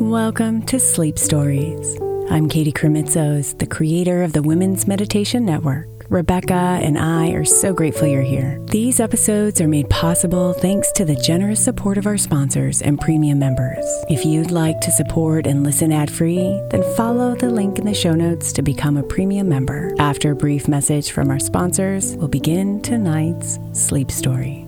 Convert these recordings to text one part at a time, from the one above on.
Welcome to Sleep Stories. I'm Katie Krimitsos, the creator of the Women's Meditation Network. Rebecca and I are so grateful you're here. These episodes are made possible thanks to the generous support of our sponsors and premium members. If you'd like to support and listen ad free, then follow the link in the show notes to become a premium member. After a brief message from our sponsors, we'll begin tonight's sleep story.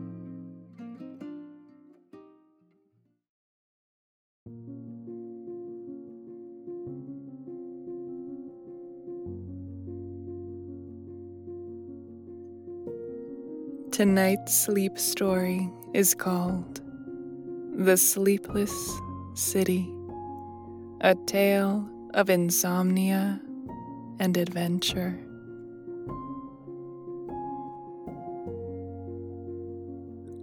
Tonight's sleep story is called The Sleepless City, a tale of insomnia and adventure.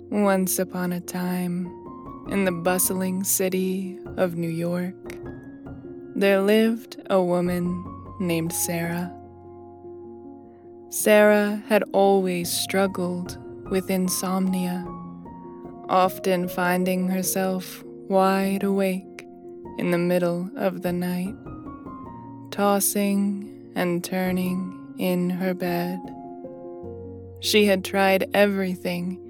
Once upon a time, in the bustling city of New York, there lived a woman named Sarah. Sarah had always struggled with insomnia, often finding herself wide awake in the middle of the night, tossing and turning in her bed. She had tried everything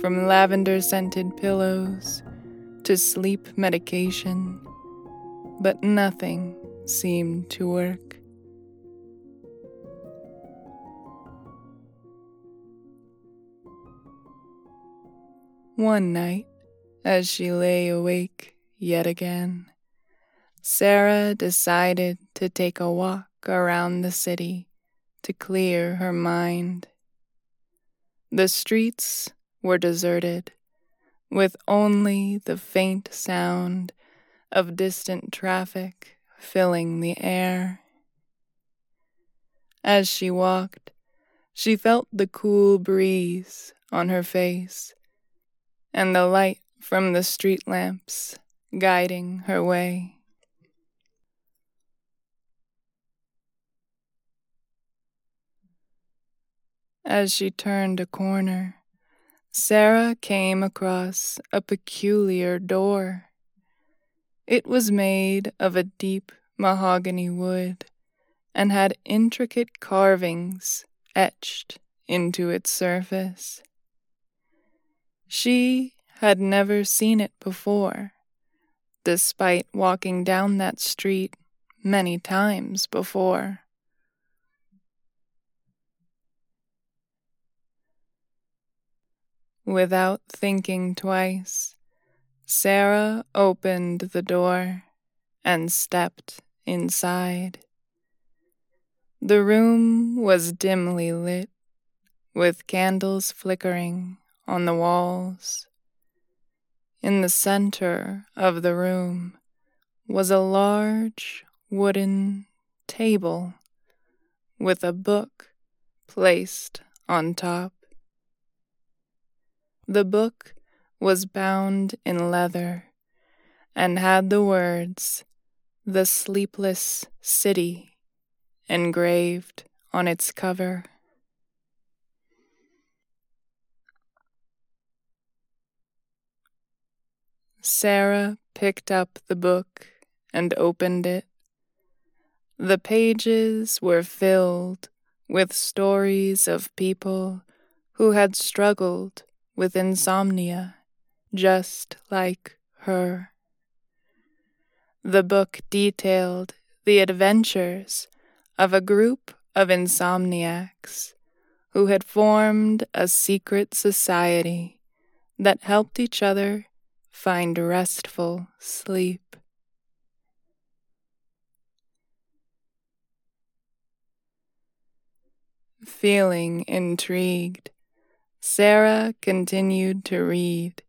from lavender scented pillows to sleep medication, but nothing seemed to work. One night, as she lay awake yet again, Sarah decided to take a walk around the city to clear her mind. The streets were deserted, with only the faint sound of distant traffic filling the air. As she walked, she felt the cool breeze on her face and the light from the street lamps guiding her way. As she turned a corner, Sarah came across a peculiar door. It was made of a deep mahogany wood and had intricate carvings etched into its surface. She had never seen it before, despite walking down that street many times before. Without thinking twice, Sarah opened the door and stepped inside. The room was dimly lit, with candles flickering on the walls. In the center of the room was a large wooden table with a book placed on top. The book was bound in leather and had the words, The Sleepless City, engraved on its cover. Sarah picked up the book and opened it. The pages were filled with stories of people who had struggled with insomnia just like her. The book detailed the adventures of a group of insomniacs who had formed a secret society that helped each other find restful sleep. Feeling intrigued, Sarah continued to read,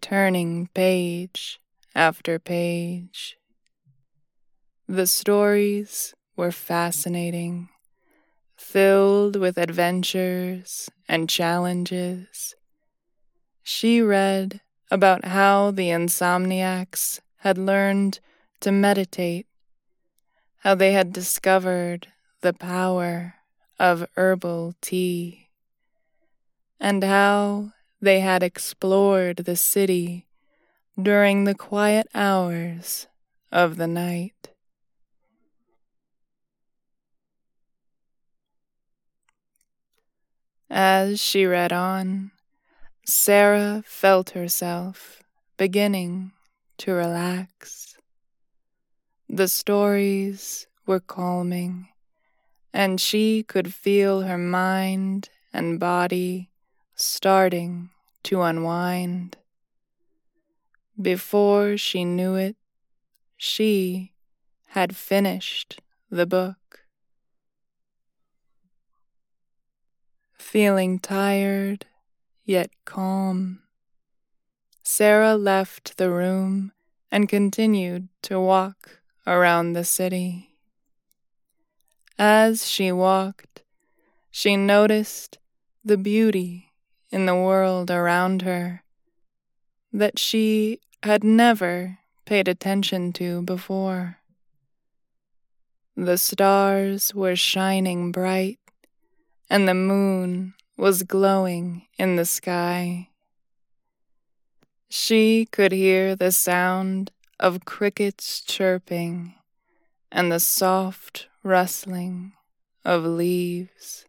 turning page after page. The stories were fascinating, filled with adventures and challenges. She read about how the insomniacs had learned to meditate, how they had discovered the power of herbal tea, and how they had explored the city during the quiet hours of the night. As she read on, Sarah felt herself beginning to relax. The stories were calming, and she could feel her mind and body starting to unwind. Before she knew it, she had finished the book. Feeling tired yet calm, Sarah left the room and continued to walk around the city. As she walked, she noticed the beauty in the world around her that she had never paid attention to before. The stars were shining bright, and the moon was glowing in the sky. She could hear the sound of crickets chirping and the soft rustling of leaves.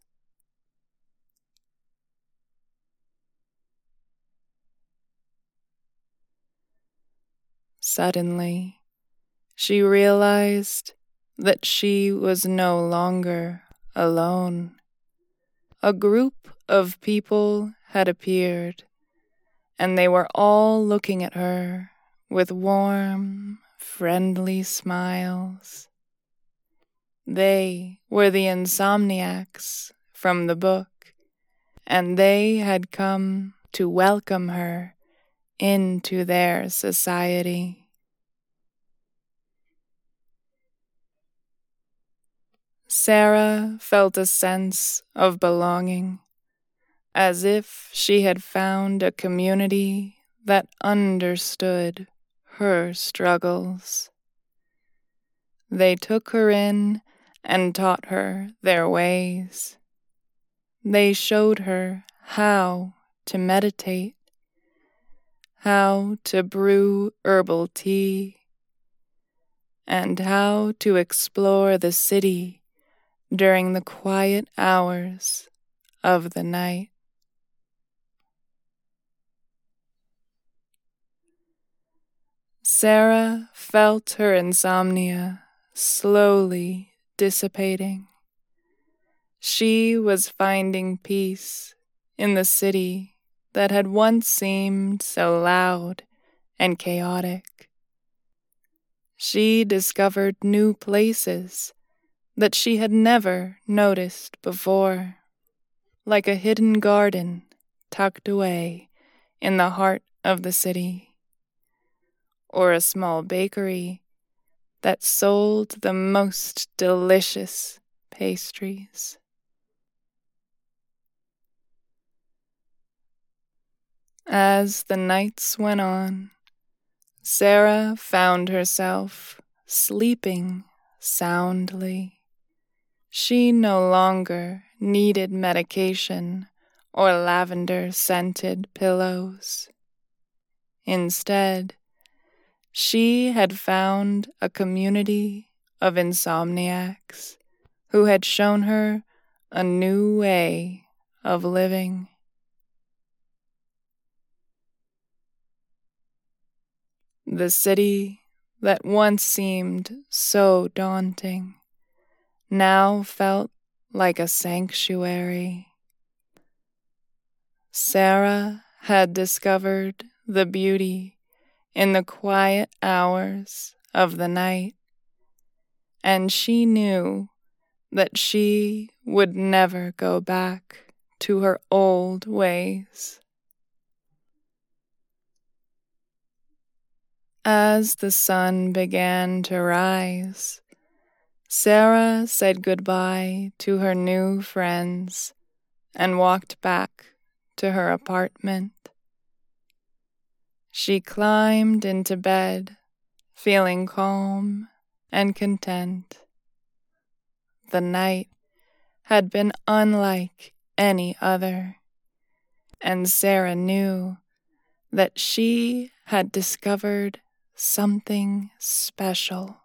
Suddenly, she realized that she was no longer alone. A group of people had appeared, and they were all looking at her with warm, friendly smiles. They were the insomniacs from the book, and they had come to welcome her into their society. Sarah felt a sense of belonging, as if she had found a community that understood her struggles. They took her in and taught her their ways. They showed her how to meditate, how to brew herbal tea, and how to explore the city during the quiet hours of the night. Sarah felt her insomnia slowly dissipating. She was finding peace in the city that had once seemed so loud and chaotic. She discovered new places that she had never noticed before, like a hidden garden tucked away in the heart of the city, or a small bakery that sold the most delicious pastries. As the nights went on, Sarah found herself sleeping soundly. She no longer needed medication or lavender scented pillows. Instead, she had found a community of insomniacs who had shown her a new way of living. The city that once seemed so daunting now felt like a sanctuary. Sarah had discovered the beauty in the quiet hours of the night, and she knew that she would never go back to her old ways. As the sun began to rise, Sarah said goodbye to her new friends and walked back to her apartment. She climbed into bed, feeling calm and content. The night had been unlike any other, and Sarah knew that she had discovered something special.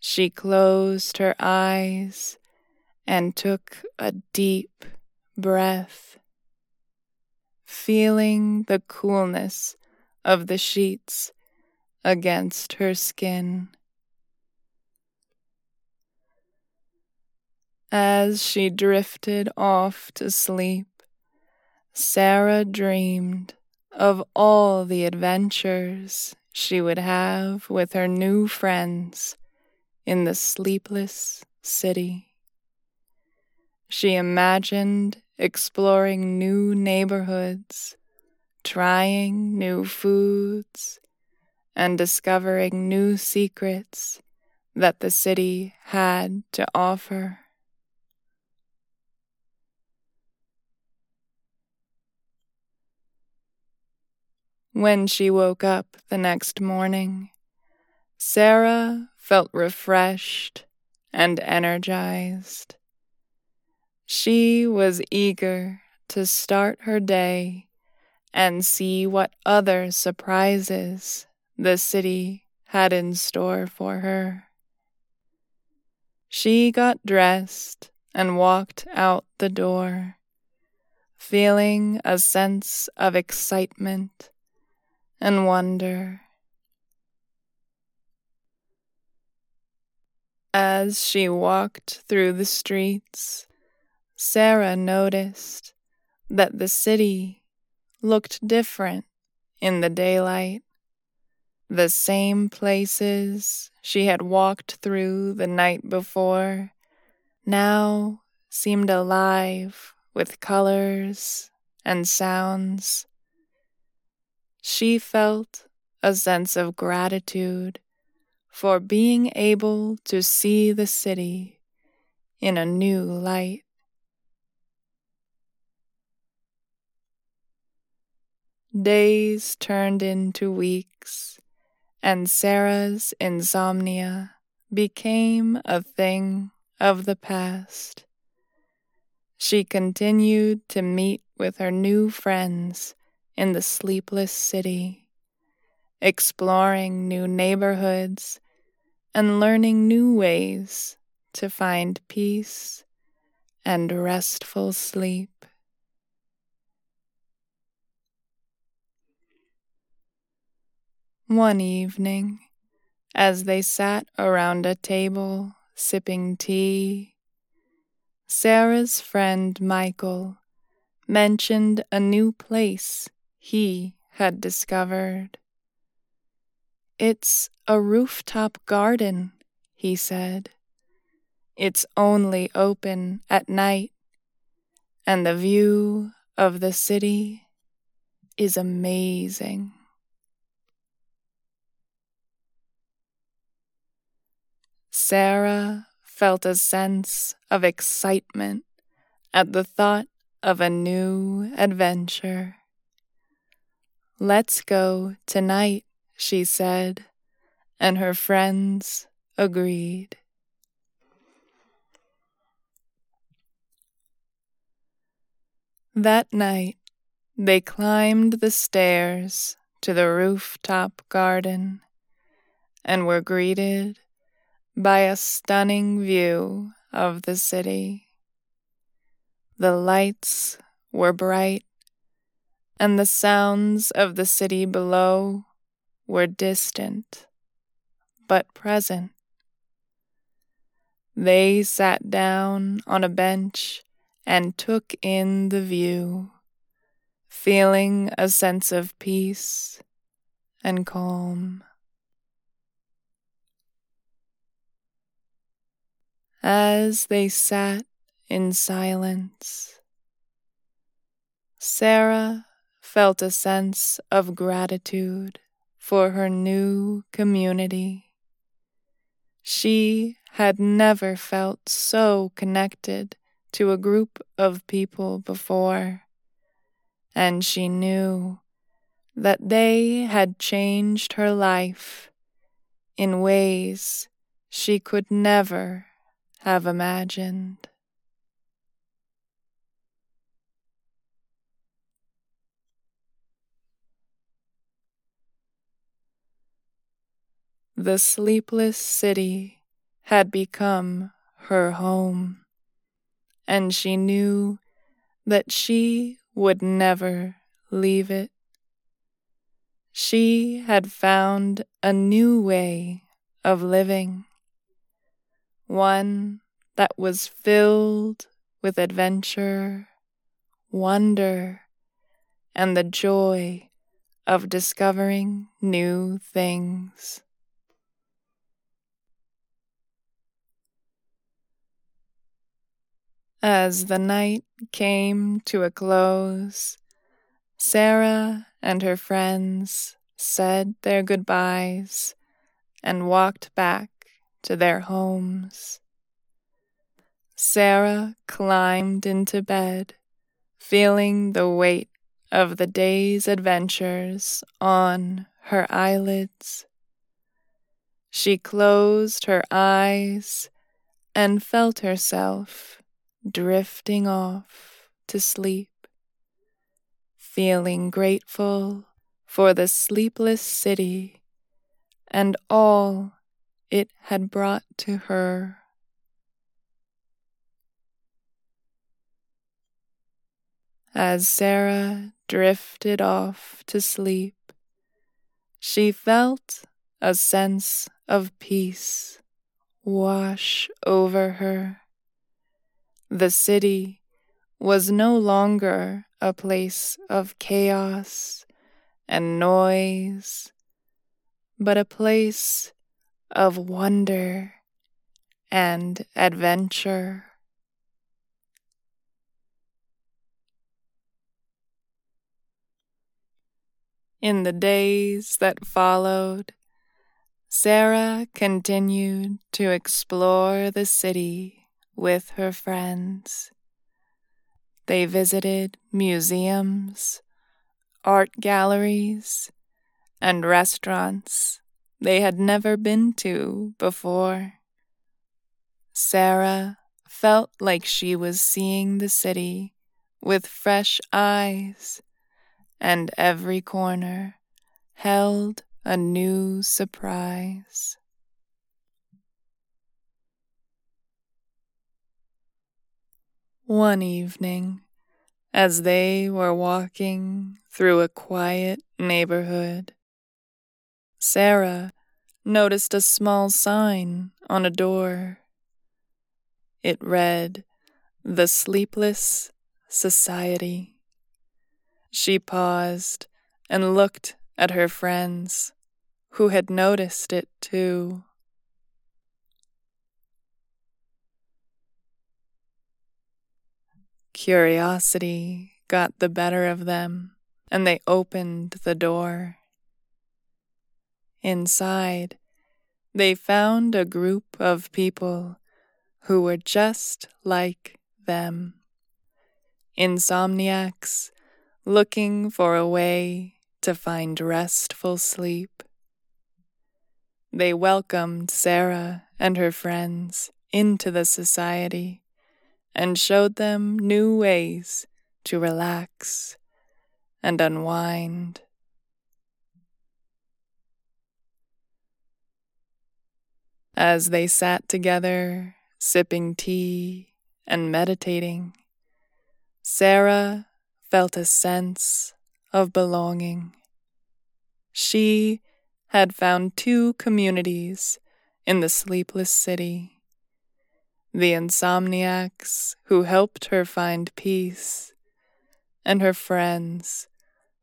She closed her eyes and took a deep breath, feeling the coolness of the sheets against her skin. As she drifted off to sleep, Sarah dreamed of all the adventures she would have with her new friends in the sleepless city. She imagined exploring new neighborhoods, trying new foods, and discovering new secrets that the city had to offer. When she woke up the next morning, Sarah felt refreshed and energized. She was eager to start her day and see what other surprises the city had in store for her. She got dressed and walked out the door, feeling a sense of excitement and wonder. As she walked through the streets, Sarah noticed that the city looked different in the daylight. The same places she had walked through the night before now seemed alive with colors and sounds she felt a sense of gratitude for being able to see the city in a new light. Days turned into weeks, and Sarah's insomnia became a thing of the past. She continued to meet with her new friends in the sleepless city, exploring new neighborhoods and learning new ways to find peace and restful sleep. One evening, as they sat around a table sipping tea, Sarah's friend Michael mentioned a new place he had discovered. It's a rooftop garden, he said. It's only open at night, and the view of the city is amazing. Sarah felt a sense of excitement at the thought of a new adventure. Let's go tonight, she said, and her friends agreed. That night, they climbed the stairs to the rooftop garden and were greeted by a stunning view of the city. The lights were bright and the sounds of the city below were distant but present. They sat down on a bench and took in the view, feeling a sense of peace and calm. As they sat in silence, Sarah felt a sense of gratitude for her new community. She had never felt so connected to a group of people before, and she knew that they had changed her life in ways she could never have imagined. The sleepless city had become her home, and she knew that she would never leave it. She had found a new way of living, one that was filled with adventure, wonder, and the joy of discovering new things. As the night came to a close, Sarah and her friends said their goodbyes and walked back to their homes. Sarah climbed into bed, feeling the weight of the day's adventures on her eyelids. She closed her eyes and felt herself drifting off to sleep, feeling grateful for the sleepless city and all it had brought to her. As Sarah drifted off to sleep, she felt a sense of peace wash over her. The city was no longer a place of chaos and noise, but a place of wonder and adventure. In the days that followed, Sarah continued to explore the city with her friends. They visited museums, art galleries, and restaurants they had never been to before. Sarah felt like she was seeing the city with fresh eyes, and every corner held a new surprise. One evening, as they were walking through a quiet neighborhood, Sarah noticed a small sign on a door. It read, The Sleepless Society. She paused and looked at her friends, who had noticed it too. Curiosity got the better of them, and they opened the door. Inside, they found a group of people who were just like them. Insomniacs looking for a way to find restful sleep. They welcomed Sarah and her friends into the society and showed them new ways to relax and unwind. As they sat together, sipping tea and meditating, Sarah felt a sense of belonging. She had found two communities in the sleepless city the insomniacs who helped her find peace, and her friends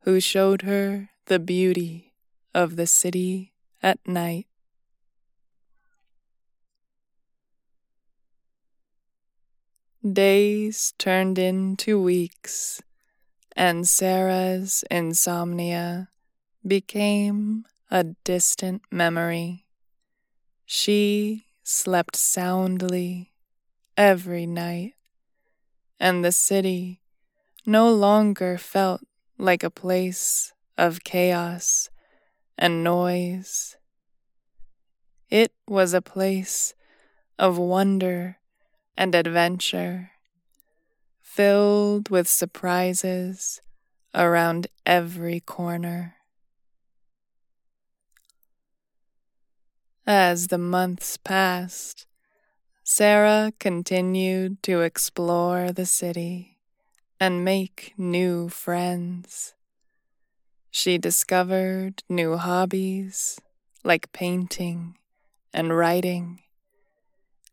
who showed her the beauty of the city at night. Days turned into weeks, and Sarah's insomnia became a distant memory. She slept soundly every night, and the city no longer felt like a place of chaos and noise. It was a place of wonder and adventure, filled with surprises around every corner. As the months passed, Sarah continued to explore the city and make new friends. She discovered new hobbies like painting and writing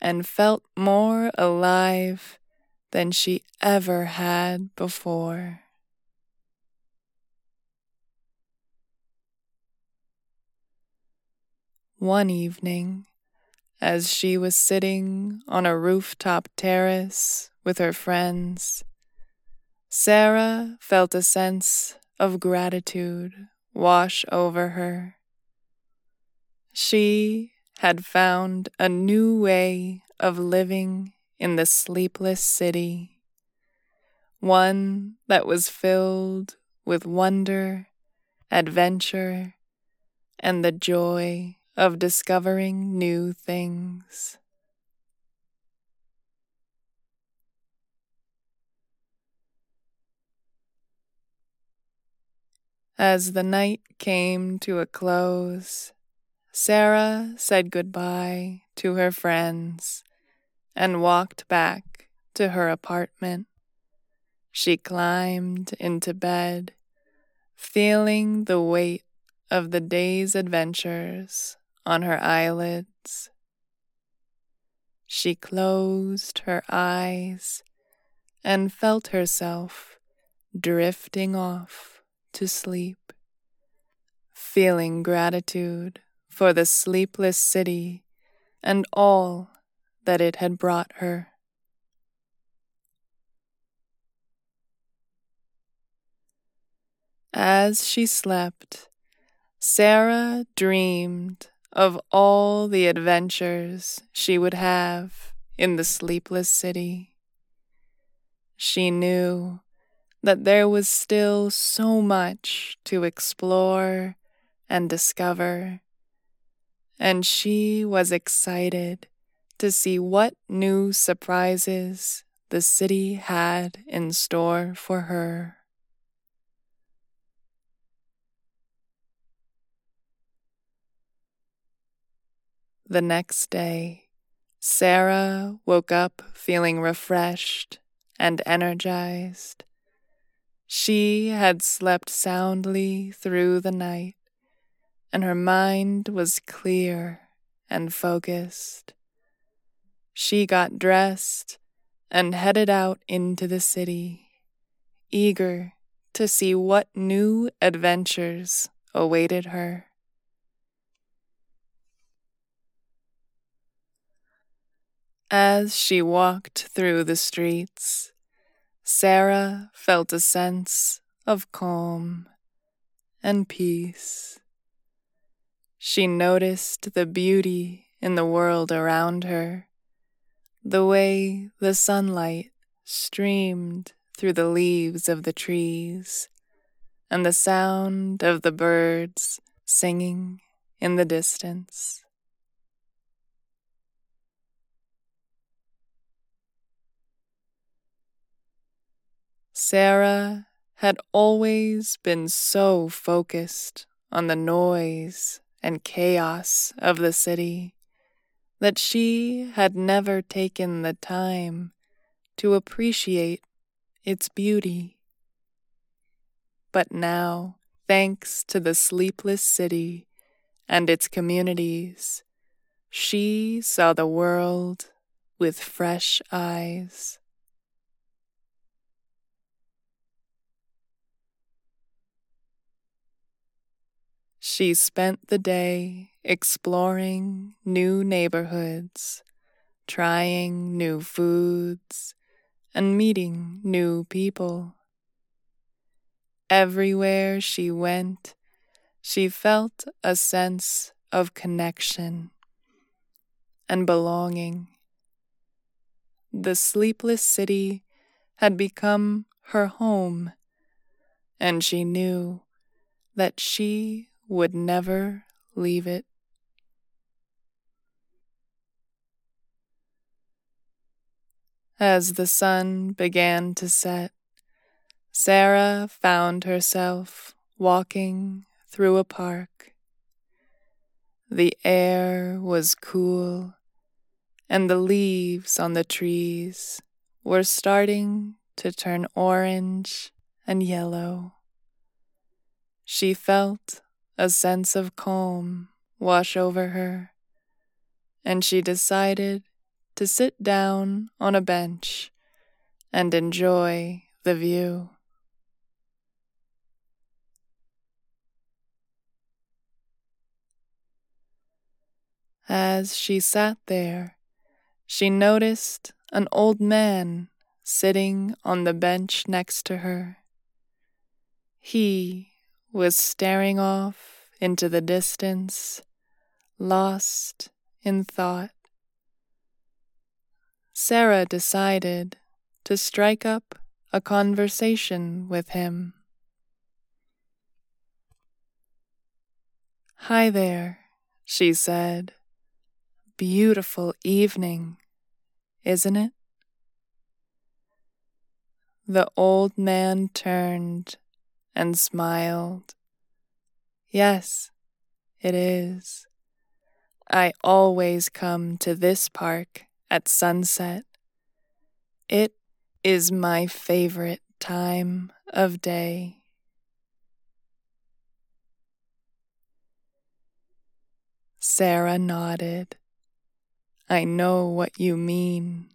and felt more alive than she ever had before. One evening, as she was sitting on a rooftop terrace with her friends, Sarah felt a sense of gratitude wash over her. She had found a new way of living in the sleepless city, one that was filled with wonder, adventure, and the joy of discovering new things. As the night came to a close, Sarah said goodbye to her friends and walked back to her apartment. She climbed into bed, feeling the weight of the day's adventures on her eyelids. She closed her eyes and felt herself drifting off to sleep, feeling gratitude for the sleepless city and all that it had brought her. As she slept, Sarah dreamed of all the adventures she would have in the sleepless city. She knew that there was still so much to explore and discover and she was excited to see what new surprises the city had in store for her. The next day, Sarah woke up feeling refreshed and energized. She had slept soundly through the night and her mind was clear and focused. She got dressed and headed out into the city, eager to see what new adventures awaited her. As she walked through the streets, Sarah felt a sense of calm and peace. She noticed the beauty in the world around her, the way the sunlight streamed through the leaves of the trees, and the sound of the birds singing in the distance. Sarah had always been so focused on the noise and chaos of the city that she had never taken the time to appreciate its beauty. But now, thanks to the sleepless city and its communities, she saw the world with fresh eyes. She spent the day exploring new neighborhoods, trying new foods, and meeting new people. Everywhere she went, she felt a sense of connection and belonging. The sleepless city had become her home, and she knew that she would never leave it. As the sun began to set, Sarah found herself walking through a park. The air was cool, and the leaves on the trees were starting to turn orange and yellow. She felt a sense of calm wash over her, and she decided to sit down on a bench and enjoy the view. As she sat there, she noticed an old man sitting on the bench next to her. He was staring off into the distance, lost in thought. Sarah decided to strike up a conversation with him. Hi there, she said. Beautiful evening, isn't it? The old man turned and smiled. Yes, it is. I always come to this park at sunset. It is my favorite time of day. Sarah nodded. I know what you mean.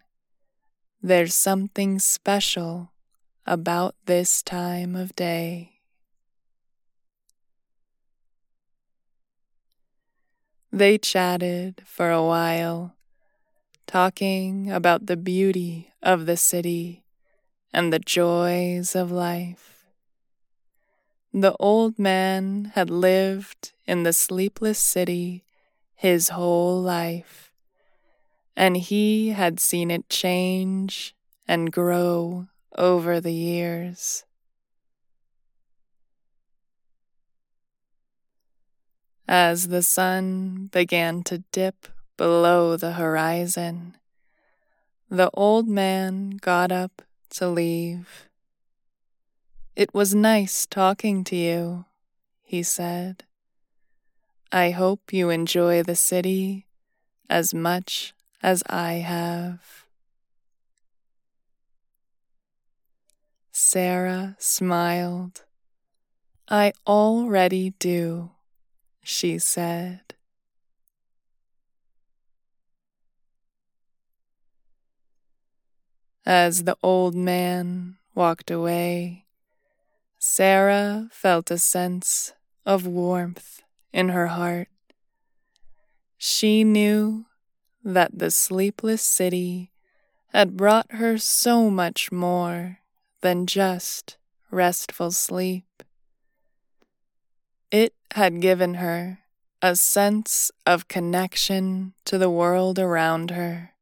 There's something special about this time of day. They chatted for a while talking about the beauty of the city and the joys of life. The old man had lived in the sleepless city his whole life, and he had seen it change and grow over the years. As the sun began to dip below the horizon. The old man got up to leave. It was nice talking to you, he said. I hope you enjoy the city as much as I have. Sarah smiled. I already do, she said. As the old man walked away, Sarah felt a sense of warmth in her heart. She knew that the sleepless city had brought her so much more than just restful sleep. It had given her a sense of connection to the world around her,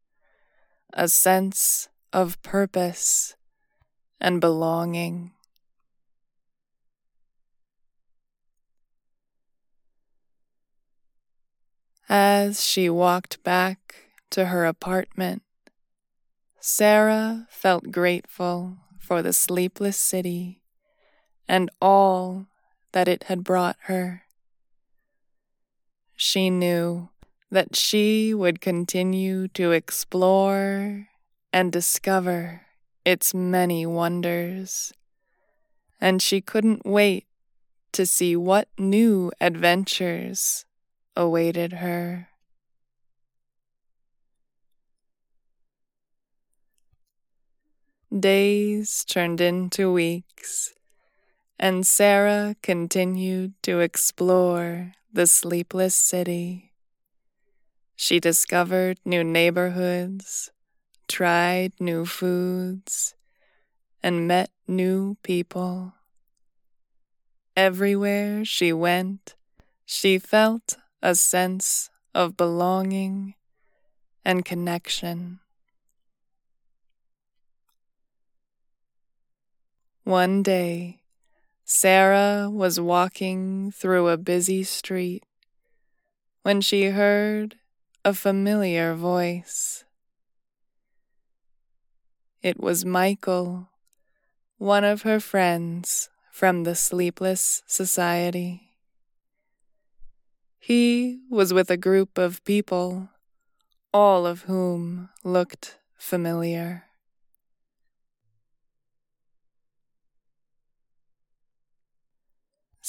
a sense of purpose and belonging. As she walked back to her apartment, Sarah felt grateful for the sleepless city and all that it had brought her. She knew that she would continue to explore and discover its many wonders. And she couldn't wait to see what new adventures awaited her. Days turned into weeks, and Sarah continued to explore the sleepless city. She discovered new neighborhoods tried new foods, and met new people. Everywhere she went, she felt a sense of belonging and connection. One day, Sarah was walking through a busy street when she heard a familiar voice. It was Michael, one of her friends from the Sleepless Society. He was with a group of people, all of whom looked familiar.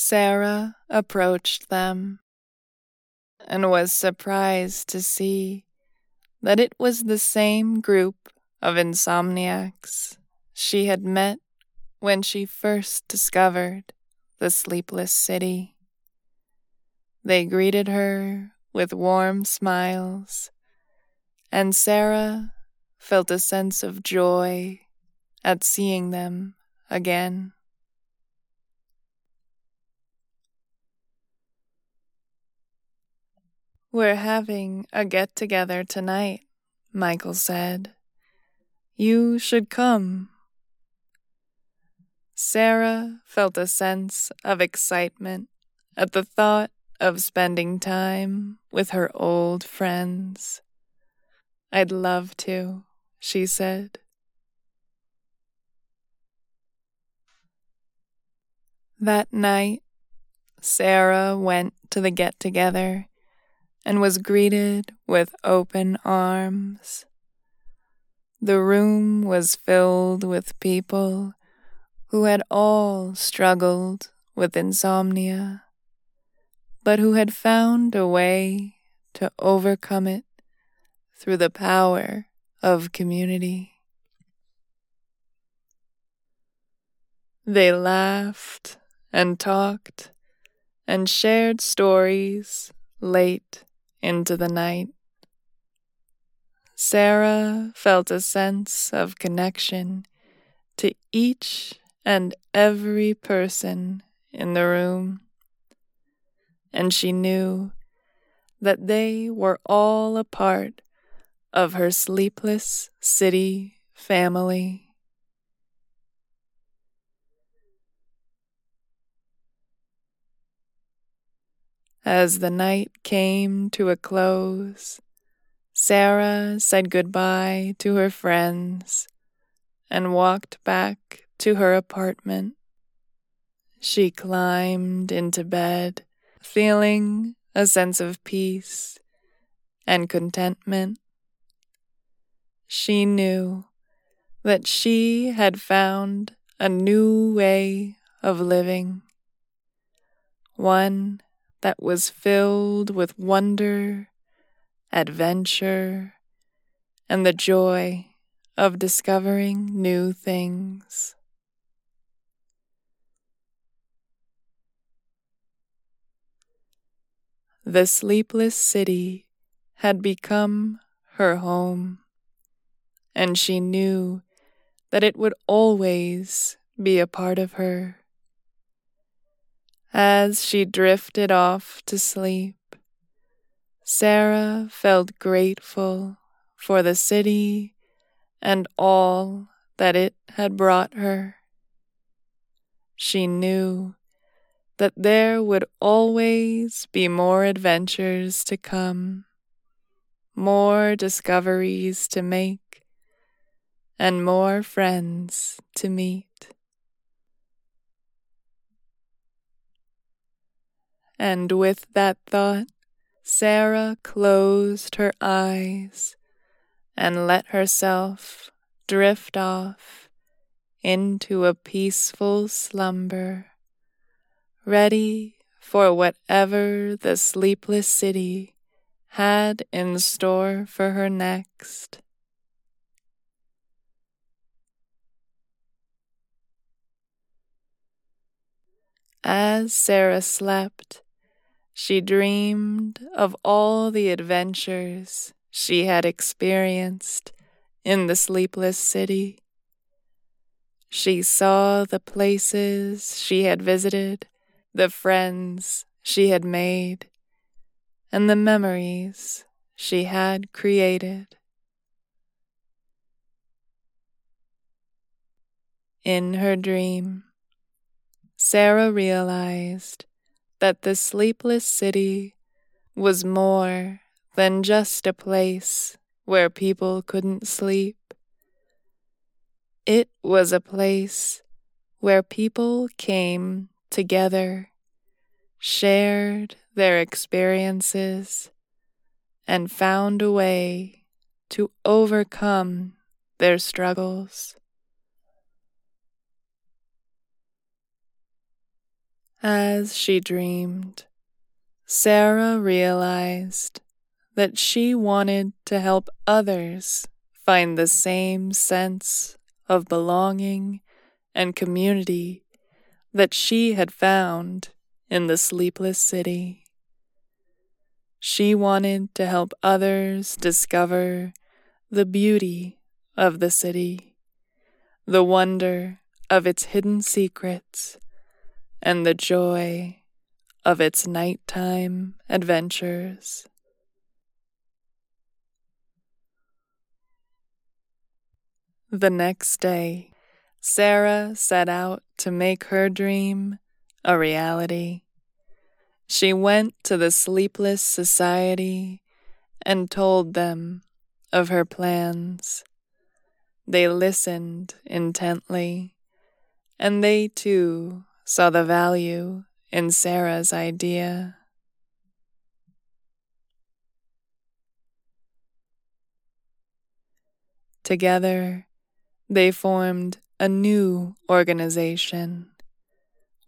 Sarah approached them and was surprised to see that it was the same group of insomniacs she had met when she first discovered the sleepless city. They greeted her with warm smiles, and Sarah felt a sense of joy at seeing them again. We're having a get together tonight, Michael said. You should come. Sarah felt a sense of excitement at the thought of spending time with her old friends. I'd love to, she said. That night, Sarah went to the get together and was greeted with open arms. The room was filled with people who had all struggled with insomnia, but who had found a way to overcome it through the power of community. They laughed and talked and shared stories late into the night. Sarah felt a sense of connection to each and every person in the room, and she knew that they were all a part of her sleepless city family. As the night came to a close, Sarah said goodbye to her friends and walked back to her apartment. She climbed into bed, feeling a sense of peace and contentment. She knew that she had found a new way of living, one that was filled with wonder, adventure, and the joy of discovering new things. The sleepless city had become her home, and she knew that it would always be a part of her. As she drifted off to sleep, Sarah felt grateful for the city and all that it had brought her. She knew that there would always be more adventures to come, more discoveries to make, and more friends to meet. And with that thought, Sarah closed her eyes and let herself drift off into a peaceful slumber, ready for whatever the sleepless city had in store for her next. As Sarah slept, she dreamed of all the adventures she had experienced in the sleepless city. She saw the places she had visited, the friends she had made, and the memories she had created. In her dream, Sarah realized that the sleepless city was more than just a place where people couldn't sleep. It was a place where people came together, shared their experiences, and found a way to overcome their struggles. As she dreamed, Sarah realized that she wanted to help others find the same sense of belonging and community that she had found in the sleepless city. She wanted to help others discover the beauty of the city, the wonder of its hidden secrets and the joy of its nighttime adventures. The next day, Sarah set out to make her dream a reality. She went to the Sleepless Society and told them of her plans. They listened intently, and they too saw the value in Sarah's idea. Together, they formed a new organization,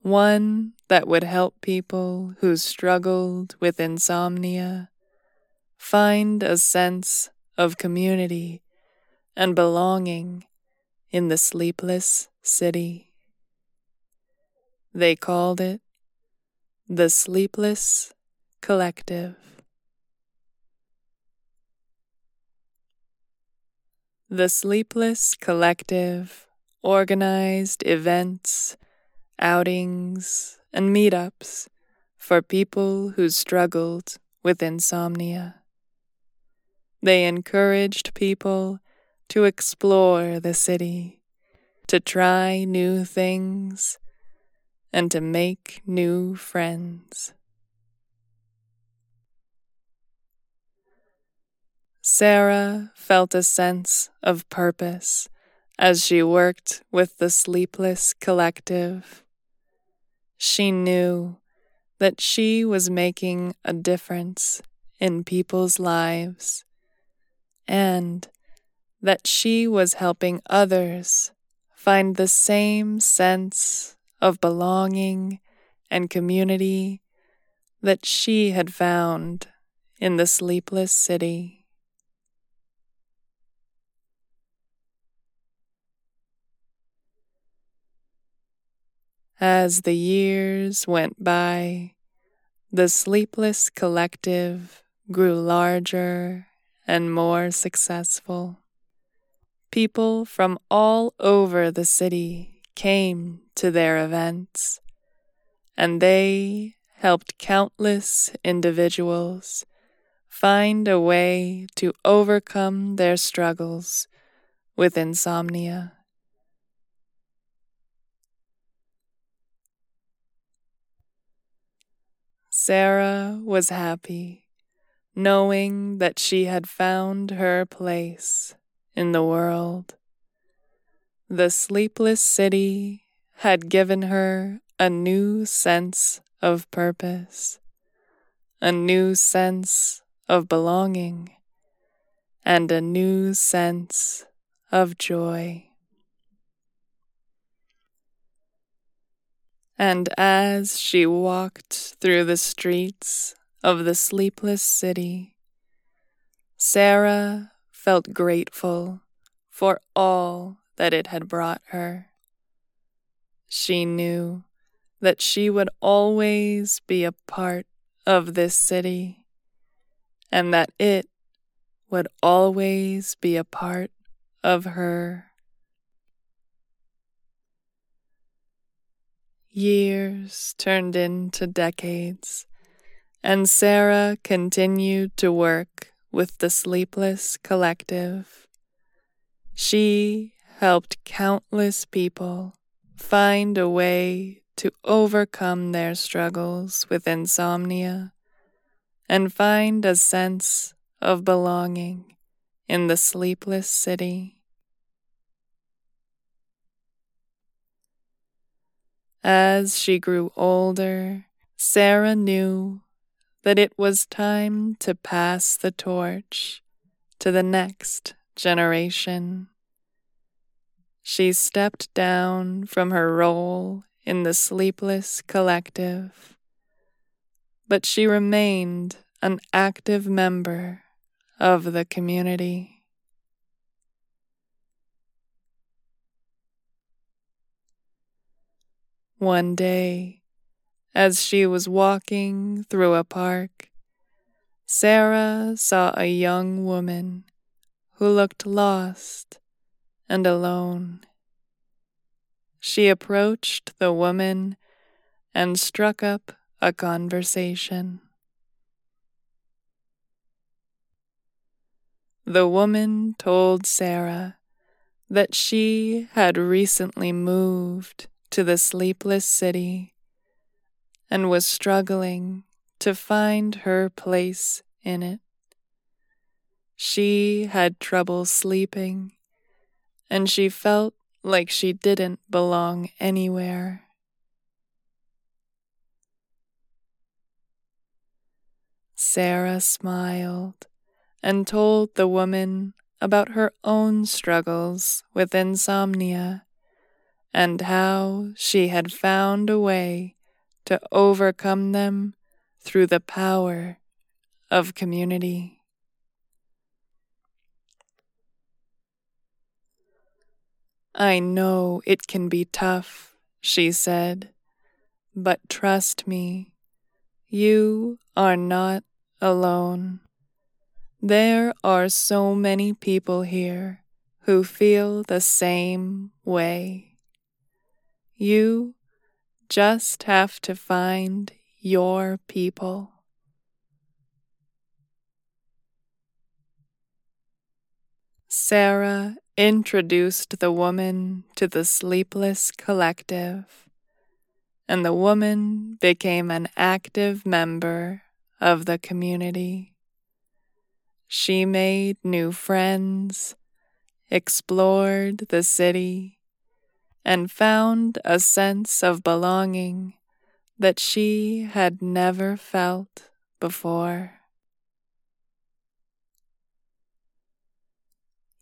one that would help people who struggled with insomnia find a sense of community and belonging in the sleepless city. They called it the Sleepless Collective. The Sleepless Collective organized events, outings, and meetups for people who struggled with insomnia. They encouraged people to explore the city, to try new things, and to make new friends. Sarah felt a sense of purpose as she worked with the Sleepless Collective. She knew that she was making a difference in people's lives and that she was helping others find the same sense of belonging and community that she had found in the sleepless city. As the years went by, the sleepless collective grew larger and more successful. People from all over the city came to their events, and they helped countless individuals find a way to overcome their struggles with insomnia. Sarah was happy, knowing that she had found her place in the world. The sleepless city had given her a new sense of purpose, a new sense of belonging, and a new sense of joy. And as she walked through the streets of the sleepless city, Sarah felt grateful for all that it had brought her. She knew that she would always be a part of this city, and that it would always be a part of her. Years turned into decades, and Sarah continued to work with the Sleepless Collective. She helped countless people find a way to overcome their struggles with insomnia and find a sense of belonging in the sleepless city. As she grew older, Sarah knew that it was time to pass the torch to the next generation. She stepped down from her role in the Sleepless Collective, but she remained an active member of the community. One day, as she was walking through a park, Sarah saw a young woman who looked lost and alone. She approached the woman and struck up a conversation. The woman told Sarah that she had recently moved to the sleepless city and was struggling to find her place in it. She had trouble sleeping, and she felt like she didn't belong anywhere. Sarah smiled and told the woman about her own struggles with insomnia and how she had found a way to overcome them through the power of community. I know it can be tough, she said, but trust me, you are not alone. There are so many people here who feel the same way. You just have to find your people. Sarah introduced the woman to the Sleepless Collective, and the woman became an active member of the community. She made new friends, explored the city, and found a sense of belonging that she had never felt before.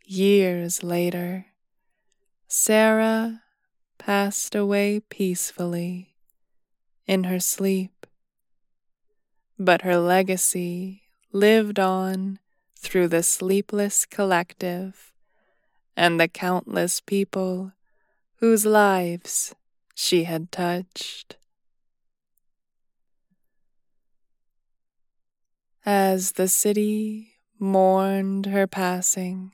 Years later, Sarah passed away peacefully in her sleep, but her legacy lived on through the sleepless collective and the countless people whose lives she had touched. As the city mourned her passing,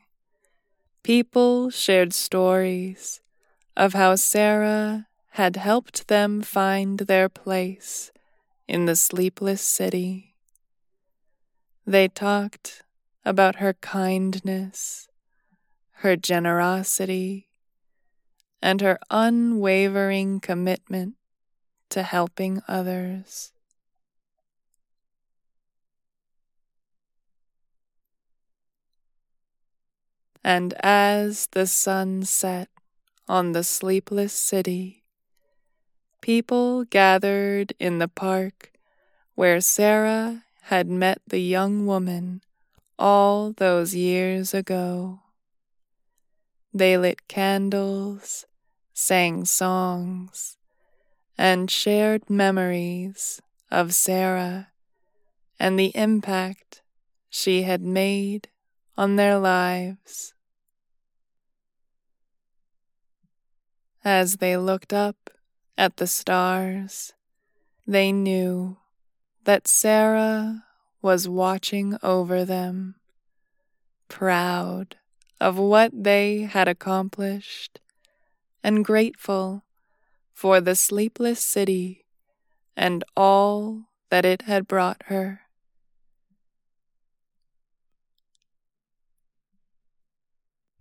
people shared stories of how Sarah had helped them find their place in the sleepless city. They talked about her kindness, her generosity, and her unwavering commitment to helping others. And as the sun set on the sleepless city, people gathered in the park where Sarah had met the young woman all those years ago. They lit candles sang songs, and shared memories of Sarah and the impact she had made on their lives. As they looked up at the stars, they knew that Sarah was watching over them, proud of what they had accomplished and grateful for the sleepless city and all that it had brought her.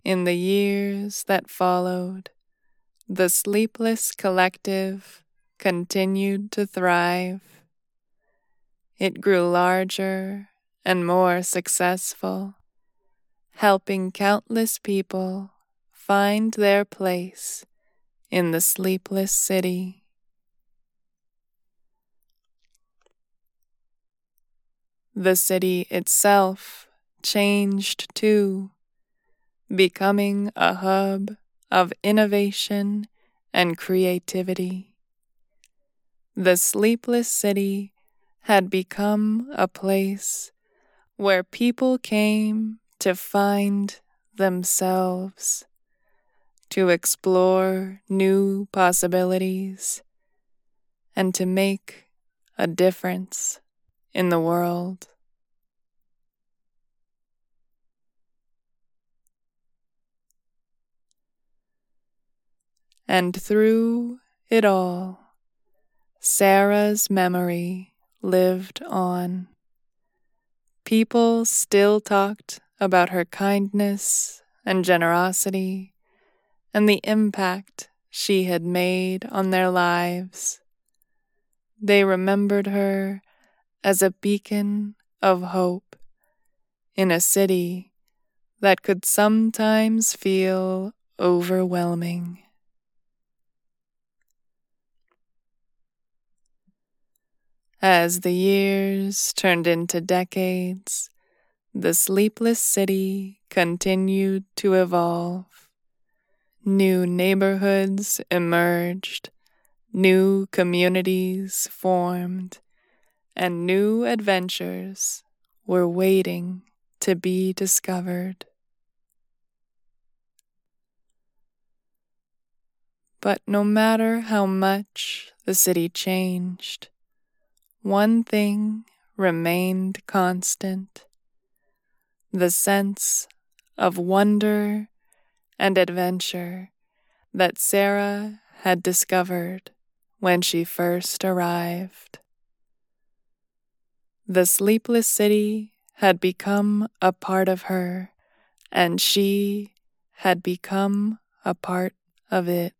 In the years that followed, the Sleepless Collective continued to thrive. It grew larger and more successful, helping countless people find their place in the sleepless city. The city itself changed too, becoming a hub of innovation and creativity. The sleepless city had become a place where people came to find themselves, to explore new possibilities, and to make a difference in the world. And through it all, Sarah's memory lived on. People still talked about her kindness and generosity and the impact she had made on their lives. They remembered her as a beacon of hope in a city that could sometimes feel overwhelming. As the years turned into decades, the sleepless city continued to evolve. New neighborhoods emerged, new communities formed, and new adventures were waiting to be discovered. But no matter how much the city changed, one thing remained constant the sense of wonder and adventure that Sarah had discovered when she first arrived. The sleepless city had become a part of her, and she had become a part of it.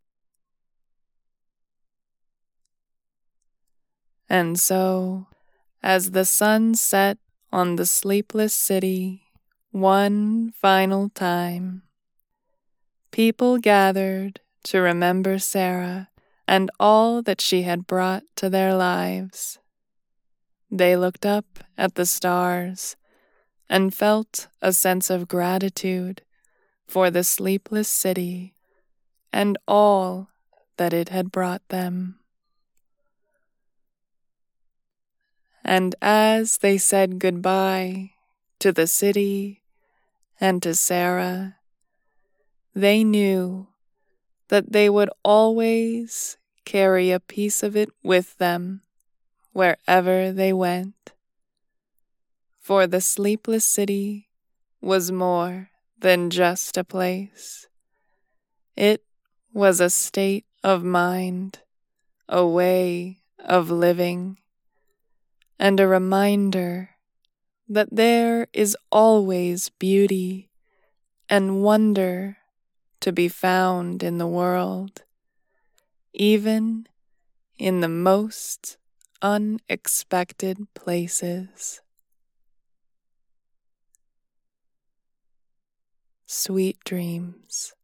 And so, as the sun set on the sleepless city one final time, people gathered to remember Sarah and all that she had brought to their lives. They looked up at the stars and felt a sense of gratitude for the sleepless city and all that it had brought them. And as they said goodbye to the city and to Sarah, they knew that they would always carry a piece of it with them wherever they went. For the sleepless city was more than just a place. It was a state of mind, a way of living and a reminder that there is always beauty and wonder to be found in the world, even in the most unexpected places. Sweet dreams.